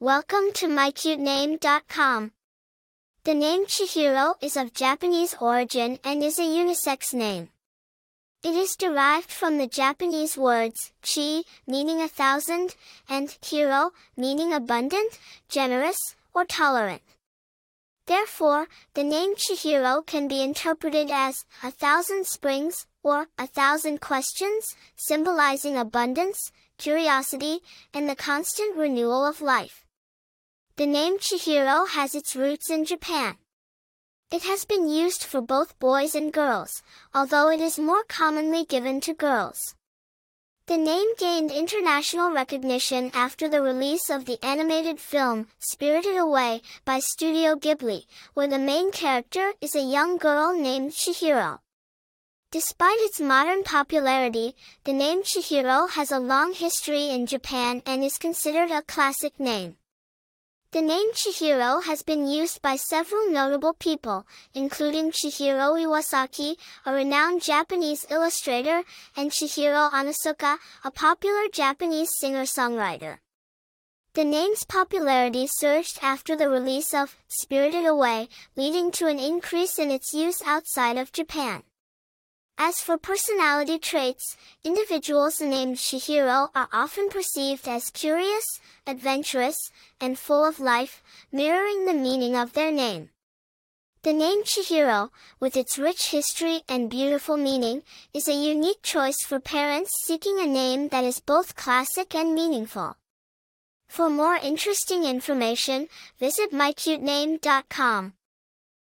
Welcome to mycutename.com. The name Chihiro is of Japanese origin and is a unisex name. It is derived from the Japanese words chi, meaning a thousand, and hiro, meaning abundant, generous, or tolerant. Therefore, the name Chihiro can be interpreted as a thousand springs, or a thousand questions, symbolizing abundance, curiosity, and the constant renewal of life. The name Chihiro has its roots in Japan. It has been used for both boys and girls, although it is more commonly given to girls. The name gained international recognition after the release of the animated film, Spirited Away, by Studio Ghibli, where the main character is a young girl named Chihiro. Despite its modern popularity, the name Chihiro has a long history in Japan and is considered a classic name. The name Chihiro has been used by several notable people, including Chihiro Iwasaki, a renowned Japanese illustrator, and Chihiro Onizuka, a popular Japanese singer-songwriter. The name's popularity surged after the release of Spirited Away, leading to an increase in its use outside of Japan. As for personality traits, individuals named Chihiro are often perceived as curious, adventurous, and full of life, mirroring the meaning of their name. The name Chihiro, with its rich history and beautiful meaning, is a unique choice for parents seeking a name that is both classic and meaningful. For more interesting information, visit mycutename.com.